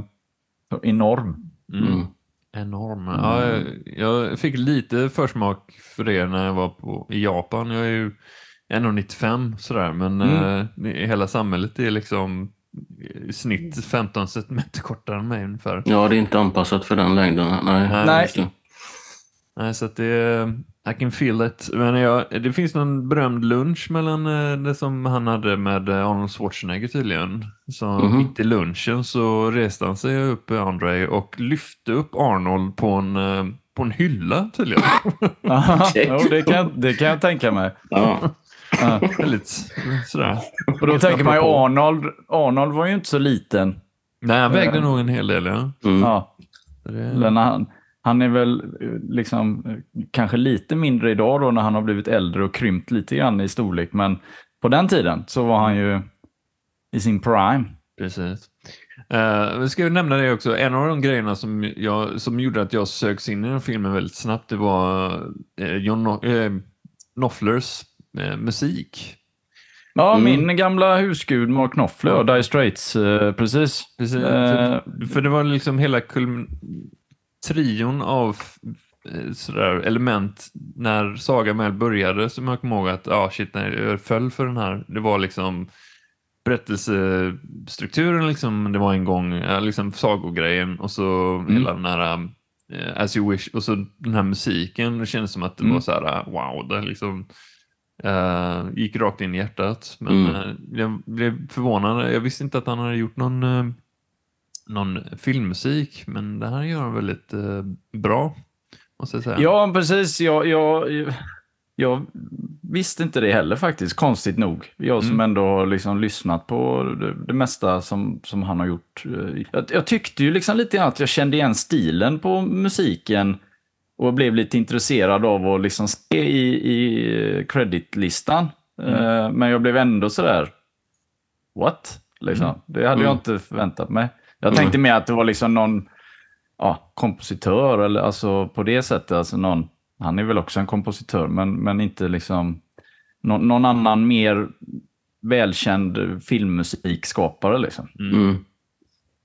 så enorm. Mm. Mm. Enorm. Ja, jag, jag fick lite försmak för det när jag var på, i Japan. Jag är ju 1,95 sådär, men Mm. eh, det- hela samhället är liksom i snitt 15 centimeter kortare än mig ungefär. Ja, det är inte anpassat för den längden. Nej. Nej. Nej, så att det, I can feel it. Men jag, det finns någon berömd lunch mellan eh, det som han hade med eh, Arnold Schwarzenegger tydligen. Så Mhm. mitt i lunchen så reste han sig upp, eh, Andre, och lyfte upp Arnold på en, på en hylla tydligen. jo, det, kan, jag- det kan jag tänka mig. Ja. Ja. Väldigt sådär. Och då tänker man ju. Arnold, Arnold var ju inte så liten. Nej, han vägde Ja. nog en hel del, ja. Mm. Ja, när han, han är väl eh, liksom eh, kanske lite mindre idag då när han har blivit äldre och krympt lite grann i storlek. Men på den tiden så var han ju i sin prime. Precis. Uh, vi ska ju nämna det också. En av de grejerna som, jag, som gjorde att jag sögs in i den filmen väldigt snabbt, det var uh, John no eh, Knopflers eh, musik. Ja, Mm. min gamla husgud Mark Knopfler och Dire Straits, eh, precis. Precis. Eh, För, för det var liksom hela trion av eh, sådär element när Saga väl började som jag kommer ihåg att, ja ah, shit, när jag föll för den här, det var liksom berättelsestrukturen liksom, det var en gång, liksom sagogrejen och så hela den här eh, As you wish och så den här musiken, det kändes som att det Mm. var så här, wow, det liksom eh, gick rakt in i hjärtat. Men Mm. eh, jag blev förvånad, jag visste inte att han hade gjort någon eh, någon filmmusik, men det här gör han väldigt bra, måste jag säga. Ja, precis. Jag, jag, jag visste inte det heller faktiskt, konstigt nog. Jag som Mm. ändå har liksom lyssnat på det, det mesta som, som han har gjort. Jag, jag tyckte ju liksom lite grann att jag kände igen stilen på musiken och blev lite intresserad av att liksom se i, i creditlistan. Eh, Men jag blev ändå sådär, what? Liksom. Det hade jag Mm. inte förväntat mig. Jag tänkte mer att det var liksom någon ja, kompositör, eller alltså på det sättet. Alltså någon, han är väl också en kompositör, men, men inte liksom någon, någon annan mer välkänd filmmusikskapare. Liksom. Mm.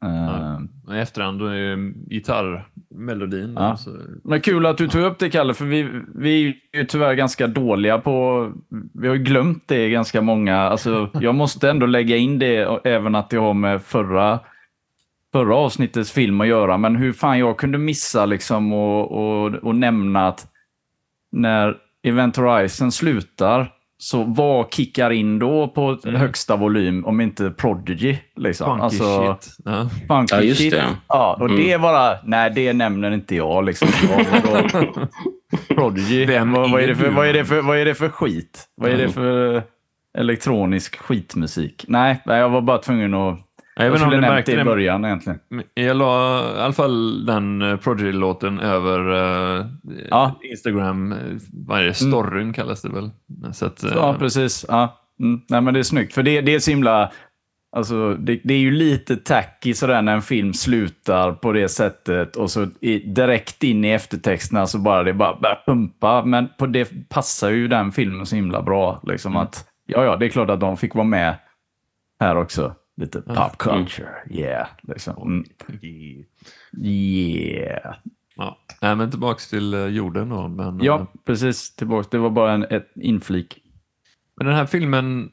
Eh, Och I efterhand är det gitarrmelodin. Ja. så, Men kul att du tog upp det, Kalle, för vi, vi är ju tyvärr ganska dåliga på... Vi har ju glömt det ganska många. Alltså, jag måste ändå lägga in det, även att det har med förra, förra avsnittets film att göra. Men hur fan jag kunde missa liksom och, och, och nämna att när Event Horizon slutar, så vad kickar in då på Mm. högsta volym om inte Prodigy? Liksom? Funky Alltså, shit. Ja. Funky Ja, just shit. det. Ja, och Mm. det är bara, nej det nämner inte jag. Liksom. Prodigy, Vem vad, vad, är det för, vad, är det för, vad är det för skit? Vad är det Mm. för elektronisk skitmusik? Nej, nej, jag var bara tvungen att... Jag Jag skulle nämnt det i början egentligen. Jag la i alla fall den uh, Prodigy-låten över eh, Ja. Instagram. eh, Vad är det? Storyn kallas det väl? Så att, eh, Ja, precis. Ja. Mm. Nej, men det är snyggt. För det, det är så himla... Alltså, det, det är ju lite tacky sådär när en film slutar på det sättet och så i, direkt in i eftertexterna så bara det bara börjar pumpa. Men på det passar ju den filmen så himla bra. Liksom att, ja, ja, det är klart att de fick vara med här också. Lite pop culture. Yeah. Liksom. Mm. Yeah. Ja. Nej, men tillbaks till eh, jorden då. Men, Ja, eh, precis. Tillbaka. Det var bara en ett inflik. men den här filmen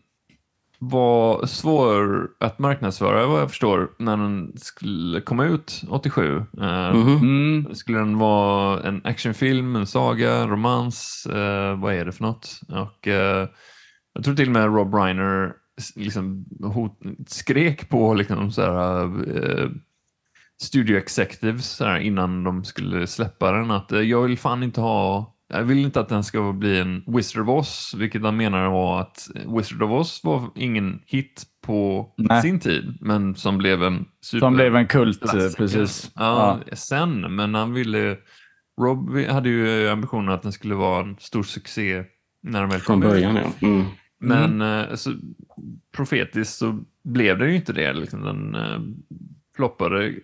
var svår att marknadsföra vad jag förstår när den skulle komma ut 87. Eh, Mhm. Mm. Skulle den vara en actionfilm, en saga, romans? Eh, vad är det för något? Och, eh, jag tror till och med Rob Reiner liksom, hot, skrek på liksom, så här, eh, studio executives så här, innan de skulle släppa den att eh, jag vill fan inte ha jag vill inte att den ska bli en Wizard of Oz, vilket han menar var att Wizard of Oz var ingen hit på Nej. sin tid, men som blev en super... Som blev en kult, eh, klassiker. precis. Ja, sen, men han ville... Rob hade ju ambitionen att den skulle vara en stor succé när den väl Från kom ut. början, ja. Mm. Men eh, så, profetiskt så blev det ju inte det. Liksom. Den eh, floppade,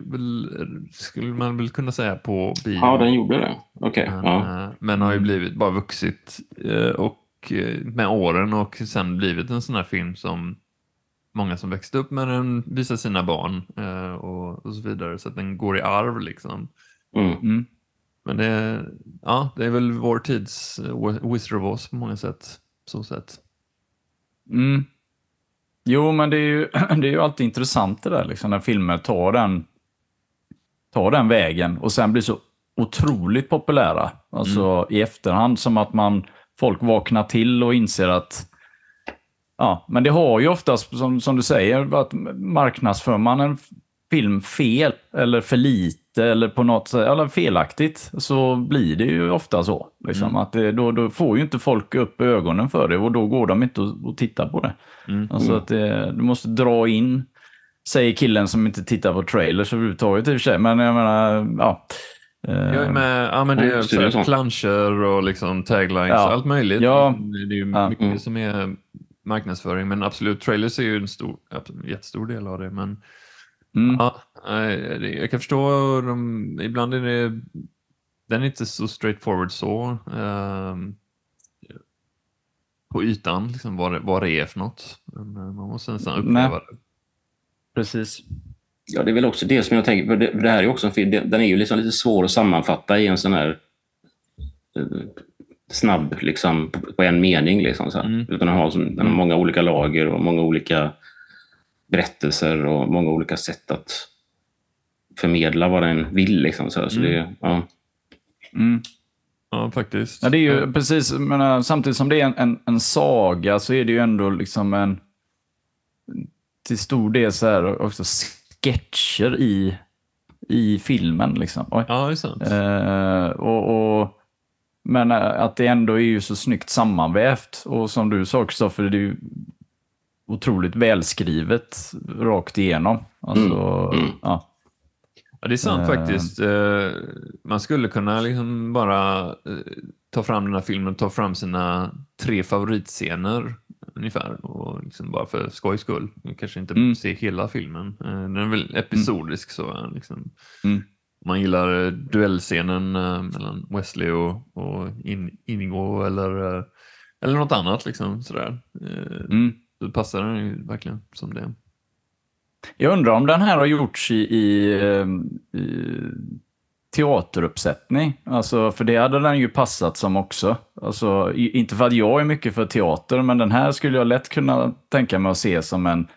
skulle man väl kunna säga, på bio. Ja, den gjorde det. Okej. Men, Ja. eh, men har ju blivit bara vuxit eh, och, med åren och sen blivit en sån här film som många som växte upp med den visar sina barn och, och så vidare. Så att den går i arv liksom. Mm. Mm. Men det, ja, det är väl vår tids Wizard of Oz på många sätt. Så sätt. Mm. Jo, men det är, ju, det är ju alltid intressant det där, liksom, när filmer tar den, tar den vägen och sen blir så otroligt populära. Alltså i efterhand, som att man, folk vaknar till och inser att Ja, men det har ju oftast, som, som du säger, att marknadsför man en film fel eller för lite eller på något sätt, eller felaktigt så blir det ju ofta så. Liksom, att det, då, då får ju inte folk upp ögonen för det och då går de inte att, att titta på det. Mm. Alltså att det, du måste dra in, säger killen som inte tittar på trailers överhuvudtaget i och för sig. Men jag menar, ja. Eh, Jag är med, ja, men det Ja, är så planscher och liksom taglines Ja. och allt möjligt. Ja. Det är ju Ja. mycket Mm. som är marknadsföring, men absolut, trailers är ju en stor, en jättestor del av det. Men mm, ja, jag kan förstå, de, ibland är det, den är inte så straightforward så. ehm, på ytan, liksom, vad, det, vad det är för något. Eh, man måste nästan uppleva Nej. det. precis. Ja, det är väl också det som jag tänker, för det, för det här är också en film, den är ju liksom lite svår att sammanfatta i en sån här eh, snabb, liksom, på, en mening. Liksom, så här. Mm. Utan den har, den har många olika lager och många olika berättelser och många olika sätt att förmedla vad den vill. Liksom, så. Så det, ja. Mm. Ja, faktiskt. Ja, det är ju precis, men, samtidigt som det är en, en, en saga så är det ju ändå liksom en till stor del så här också sketcher i, i filmen. Liksom. Oj. Ja, det är sant. Eh, och, och, men äh, att det ändå är ju så snyggt sammanvävt. Och som du sa Kristoffer, det är ju otroligt välskrivet rakt igenom. Alltså, Mm, mm. Ja. Ja, det är sant Eh. faktiskt. Eh, Man skulle kunna liksom bara eh, ta fram den här filmen, ta fram sina tre favoritscener ungefär. Och liksom bara för skojs skull. Kanske inte Mm. se hela filmen. Den är väl episodisk så. Liksom. Mm. Man gillar duellscenen mellan Wesley och, och In, Inigo eller, eller något annat. Liksom, sådär. Mm. Då passar den ju verkligen som det. Jag undrar om den här har gjorts i, i, ehm, i teateruppsättning. Alltså, för det hade den ju passat som också. Alltså, inte för att jag är mycket för teater, men den här skulle jag lätt kunna tänka mig att se som en,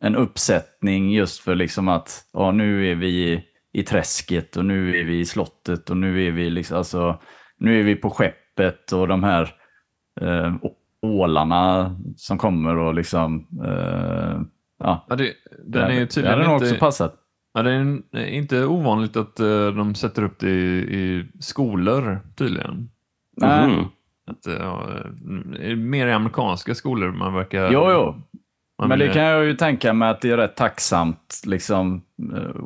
en uppsättning just för liksom att ja, nu är vi i, i träsket och nu är vi i slottet och nu är vi liksom, alltså, nu är vi på skeppet och de här eh, ålarna som kommer och liksom... Eh, ja. Ja, det, den är det tydligen hade nog inte... också passat. Ja, det är är inte ovanligt att eh, de sätter upp det i, i skolor tydligen. Nej. Mhm. Att, eh, ja, eh, mer i amerikanska skolor man verkar... Jo, jo. man Men det vill- kan jag ju tänka mig att det är rätt tacksamt liksom,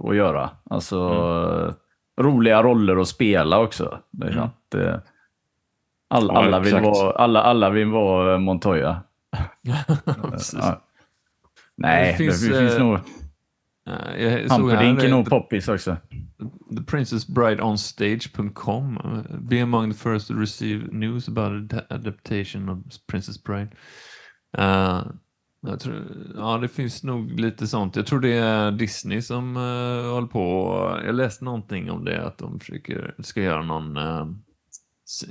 att göra. Alltså eh, roliga roller att spela också. Liksom. Mm. Det, all, Ja, alla, vill vara, alla, alla vill vara eh, Montoya. Ja. Nej, Det finns, det finns eh, nog... Hamperdink är här, nog eh, poppis också. The Princess Bride on stage.com. Be among the first to receive news about ad- adaptation of Princess Bride. Uh, jag tror, ja, det finns nog lite sånt. Jag tror det är Disney som uh, håller på. Jag läste någonting om det, att de försöker, ska göra någon uh,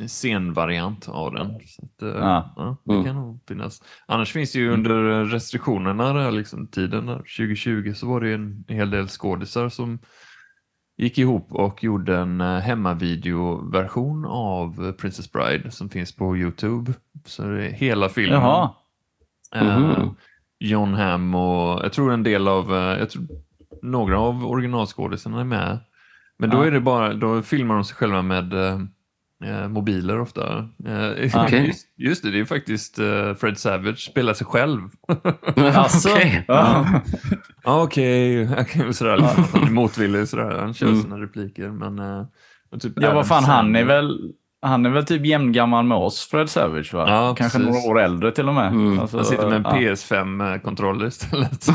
scenvariant av den. Så att, uh, Ja. ja, det Mm. kan nog finnas. Annars finns det ju under restriktionerna, där, liksom, tiden där, 2020, så var det ju en hel del skådisar som gick ihop och gjorde en eh, hemmavideoversion av eh, Princess Bride som finns på Youtube. Så det är hela filmen. Jaha. Eh, Mhm. John Hamm och jag tror en del av, eh, jag tror några av originalskådisarna är med. Men då Ja. är det bara, då filmar de sig själva med eh, mobiler ofta. Eh, Okej. just, just det, det är faktiskt eh, Fred Savage spelar sig själv. Alltså, Okej. Okej, okay. sådär. liksom. Han är motvillig sådär. Han kör Mm. sina repliker. Men, eh, typ ja, vad fan, han är väl... Han är väl typ jämngammal med oss, Fred Savage va? Ja, Kanske precis. några år äldre till och med. Mm. Alltså, Han sitter med en ja. PS5-kontroller istället.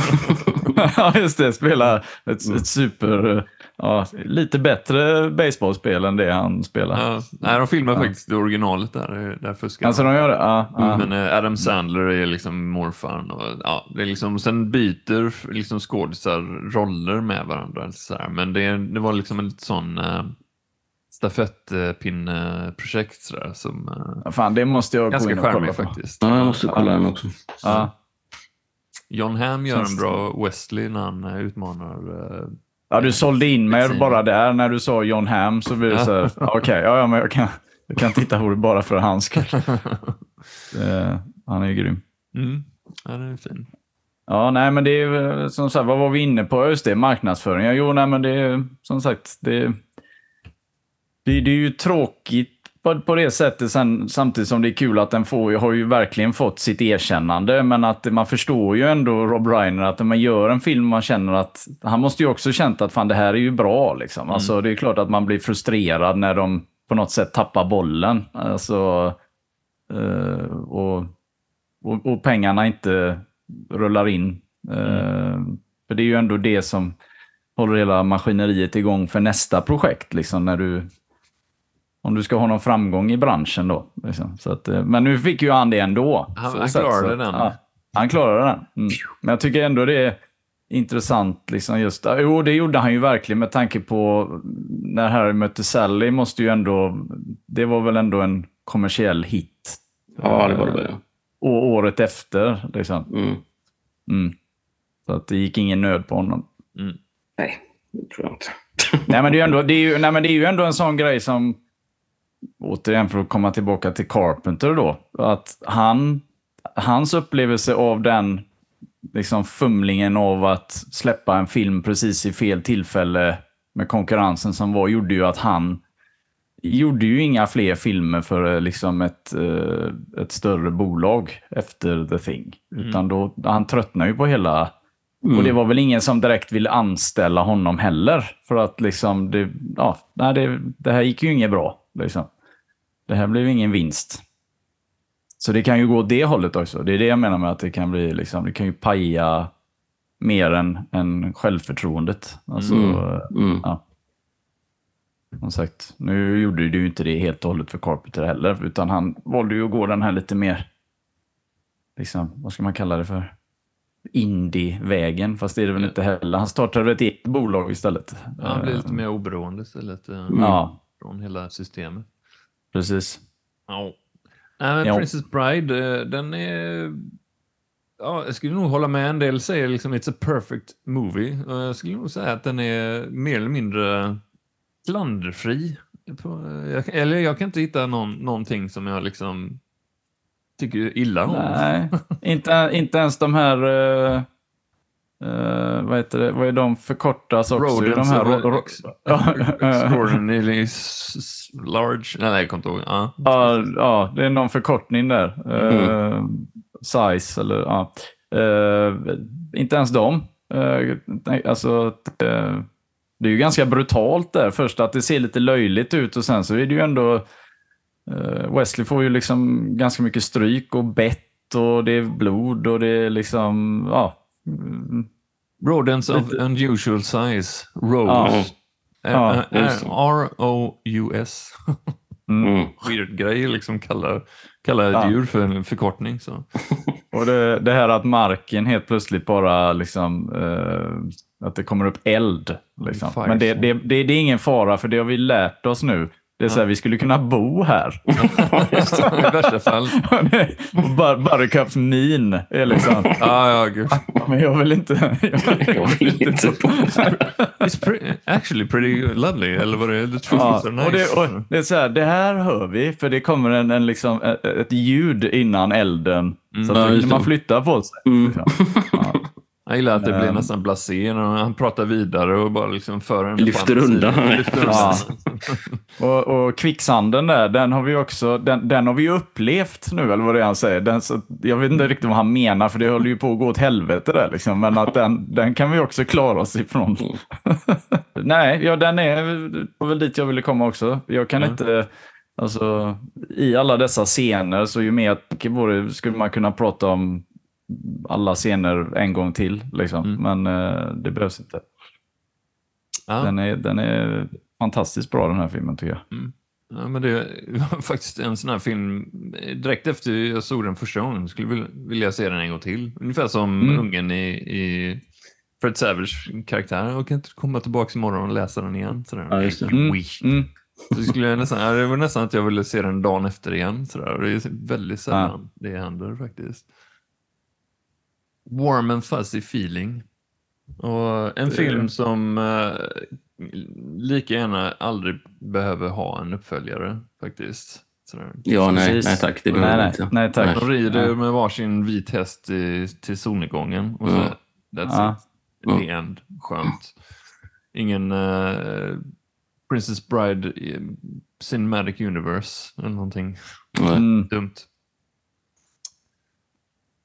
ja, just det. Spelar ett, ett super... Ja, lite bättre baseballspel än det han spelar. ja. Nej, de filmar Ja. faktiskt det originalet där. Där fuskar Alltså de. de gör det? Ja. ja. Men eh, Adam Sandler är liksom morfarn. Och, ja, det är liksom, sen byter liksom skådisar roller med varandra. Så här. Men det, det var liksom en lite sån uh, stafettpinneprojekt sådär, som uh, Ja, Fan, det måste jag gå ganska in och kolla på. faktiskt. Ja, jag måste kolla den också. Ja. John Hamm gör en bra Wesley när han utmanar. eh, ja, du sålde in mig bara där när du sa John Hamm så blir det så här, okej, ja, ja, men jag kan, jag kan titta på det bara för hans skull. Eh, han är ju grym. mm. Ja, den är fin. Ja, nej, men det är som sagt, vad var vi inne på? Just det, marknadsföring. Jo, nej, men det är som sagt, det, det, det är ju tråkigt på, på det sättet sen, samtidigt som det är kul att den får, har ju verkligen fått sitt erkännande. Men att man förstår ju ändå Rob Reiner att när man gör en film man känner att han måste ju också känt att fan det här är ju bra liksom. Alltså det är klart att man blir frustrerad när de på något sätt tappar bollen. Alltså, eh, och, och, och pengarna inte rullar in. Eh, för det är ju ändå det som håller hela maskineriet igång för nästa projekt. Liksom, när du, om du ska ha någon framgång i branschen då. Liksom. Så att, eh, men nu fick ju han det ändå. Han- han sätt, klarade så, den. Ja, han klarade den. Mm. Men jag tycker ändå det är intressant. Liksom just, jo, det gjorde han ju verkligen med tanke på när Harry mötte Sally måste ju ändå, det var väl ändå en kommersiell hit. Ja, det var det väl. Och året efter. Liksom. Mm. Mm. Så att det gick ingen nöd på honom. Nej, det tror jag inte. nej, men det är, ju ändå, det, är ju, nej, men det är ju ändå en sån grej som, återigen för att komma tillbaka till Carpenter då, att han, hans upplevelse av den liksom fumlingen av att släppa en film precis i fel tillfälle med konkurrensen som var, gjorde ju att han gjorde ju inga fler filmer för liksom ett, eh, ett större bolag efter The Thing. Utan då, han tröttnade ju på hela... Och det var väl ingen som direkt ville anställa honom heller. För att liksom, det, ja, nej, det, det här gick ju inget bra. Liksom. Det här blev ingen vinst. Så det kan ju gå åt det hållet också. Det är det jag menar med att det kan bli liksom, det kan ju paja mer än, än självförtroendet. Alltså, Mm. ja. Som sagt, nu gjorde du ju inte det helt och hållet för Carpenter heller, utan han valde ju att gå den här lite mer, liksom, vad ska man kalla det för? Indie-vägen, fast det är det väl inte heller. Han startade ett eget bolag istället. Han blir Eh, lite mer oberoende istället eh, Ja, från hela systemet. precis. Ja. Nej, men Ja. Princess Bride, eh, den är... Ja, jag skulle nog hålla med. En del säger liksom it's a perfect movie. Jag skulle nog säga att den är mer eller mindre klanderfri. Jag- Eller jag kan inte hitta någon, någonting som jag liksom tycker illa om. Nej, inte, inte ens de här... Uh, uh, vad heter det? Vad är de förkortas också? Rodents de här, ro- Extraordinarily large. Nej, jag kommer inte ihåg. Ja. ja, ja, det är någon förkortning där. Uh, Size eller ja. Uh, inte ens de. Uh, nej, alltså, uh, det är ju ganska brutalt där. Först att det ser lite löjligt ut och sen så är det ju ändå... uh, Wesley får ju liksom ganska mycket stryk och bett och det är blod och det är liksom... Ja, mm, Rodents of unusual size. Rose. Ja. R-O-U-S. Mm. Weird grej liksom kalla, kalla ett Ja. djur för en förkortning. Så. Och det, det här att marken helt plötsligt bara liksom, eh, att det kommer upp eld. Liksom. Men det, det, det är ingen fara för det har vi lärt oss nu. Det är så här, vi skulle kunna bo här. I värsta fall. Bar Buttercups min är liksom, Ja, ja, gud. men jag vill inte. Jag vill inte bo It's pre- actually pretty lovely. Eller vad det är. Truth Ja, so och nice. det, och det är så här, det här hör vi, för det kommer en, en liksom, ett, ljud innan elden. Så Ja, att man det. flyttar på sig. Mm. Ja. Jag gillar att det blir Ehm. nästan blasé när han pratar vidare och bara liksom för en Lyfter undan. Lyfter undan. Ja. Och, och kvicksanden där, den har vi också, den, den har vi upplevt nu, eller vad det är han säger. Den, så, jag vet inte riktigt vad han menar, för det håller ju på att gå åt helvete där liksom. Men att den, den kan vi också klara oss ifrån. Nej, ja, den är väl dit jag ville komma också. Jag kan inte, alltså, i alla dessa scener, så ju mer jag tänker på det, skulle man kunna prata om alla scener en gång till. Liksom. Men eh, det behövs inte. Ja. Den, är, den är fantastiskt bra den här filmen tycker jag. Ja, men det var faktiskt en sån här film, direkt efter jag såg den första gången, skulle vilja, vilja se den en gång till. Ungefär som Mm. ungen i, i Fred Savage karaktär. Jag kan inte komma tillbaka imorgon och läsa den igen. Sådär. Ja, just det. Mm. Mm. Så skulle jag nästan, ja, det var nästan att jag ville se den dagen efter igen. Sådär. Det är väldigt sällan det händer faktiskt. Warm and fuzzy feeling. Och en film som eh, lika gärna aldrig behöver ha en uppföljare faktiskt. Sådär. Ja, nej, nej tack. Det Nej, behöver nej, inte. nej tack. De rider med varsin vit häst i, till solnedgången. Och så, Mm. That's Ja. it. The end. Skönt. Ingen eh, Princess Bride i Cinematic Universe eller någonting. Mm. dumt.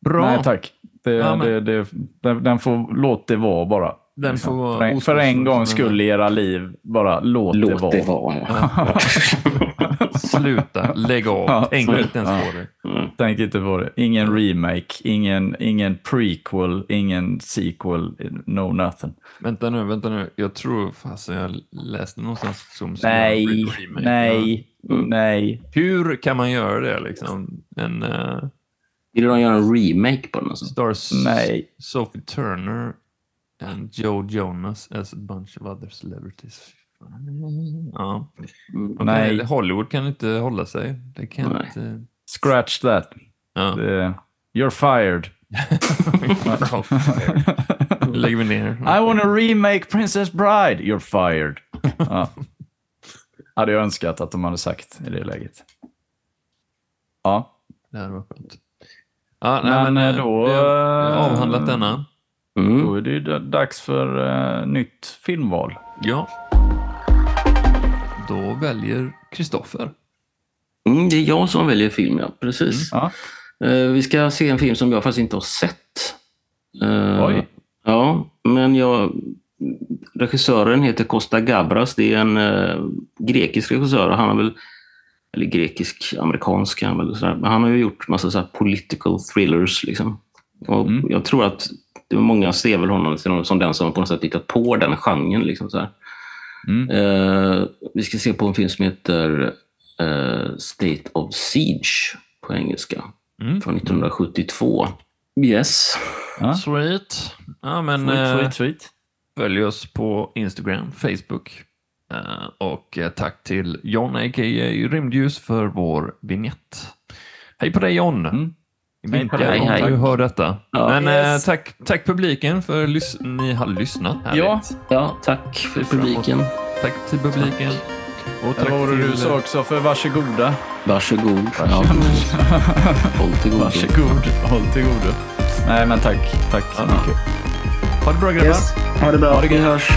Bra. Nej tack. Det, Ja, men- det, det, den, den får, låt det vara bara. Den Liksom. får vara för, en, för en gångs som skull i era liv, bara låt, det Låt vara. det vara. Ja. Sluta, lägg av, Ja, tänk inte ens på det. Tänk inte på det. Ingen remake, ingen, ingen prequel, ingen sequel, no nothing. Vänta nu, vänta nu. Jag tror fasen jag läste någonstans som Nej, remake. nej, Mm. nej. Hur kan man göra det liksom? En uh, Vill de göra en remake på den? Alltså? stars Nej. Sophie Turner and Joe Jonas as a bunch of other celebrities. Ja. Mm. Okej, Nej. Hollywood kan inte hålla sig. Det kan Nej. inte... Scratch that. Ja. Det, you're fired. Lägger vi ner. I want to remake Princess Bride. You're fired. Ja. Hade jag önskat att de hade sagt i det läget. Ja. Det här var skönt. Ja, nej, Men, men, eh, eh, då, vi har eh, avhandlat denna. Mm. Då är det ju dags för eh, nytt filmval. Ja. Då väljer Kristoffer. Mm, det är jag som väljer film, ja. Precis. Ja. Eh, vi ska se en film som jag faktiskt inte har sett. Eh, Oj. Ja, men jag... Regissören heter Costa Gabras. Det är en grekisk regissör. och Han har väl... Eller grekisk-amerikansk. Han, väl, sådär. Men han har ju gjort massa så här political thrillers. Liksom. Och Mm. Jag tror att det var många ser väl honom som- som den som på något sätt hittat på den genren. Liksom, så här. Mm. Eh, vi ska se på en film som heter eh, State of Siege på engelska. Mm. Från 1972. Yes. Ja. Sweet. Ja, men Sweet, eh, sweet, sweet. följ oss på Instagram, Facebook. Eh, och eh, tack till John, a.k.a. Rymdljus, för vår vignett. Hej på dig John! Mm. Hej på dig, om hej. du hör detta. Ja. Men Yes. eh, tack, tack publiken för att ni har lyssnat. Härligt. Ja. Ja, tack för publiken. Tack till publiken. Och Eller vad var det du till- sa också för varsågoda? Varsågod. Ja, håll till godo. Varsågod, håll till godo. Nej men tack, tack så mycket. Ha det bra grabbar. Yes. Ha det bra. Ha det Vi hörs.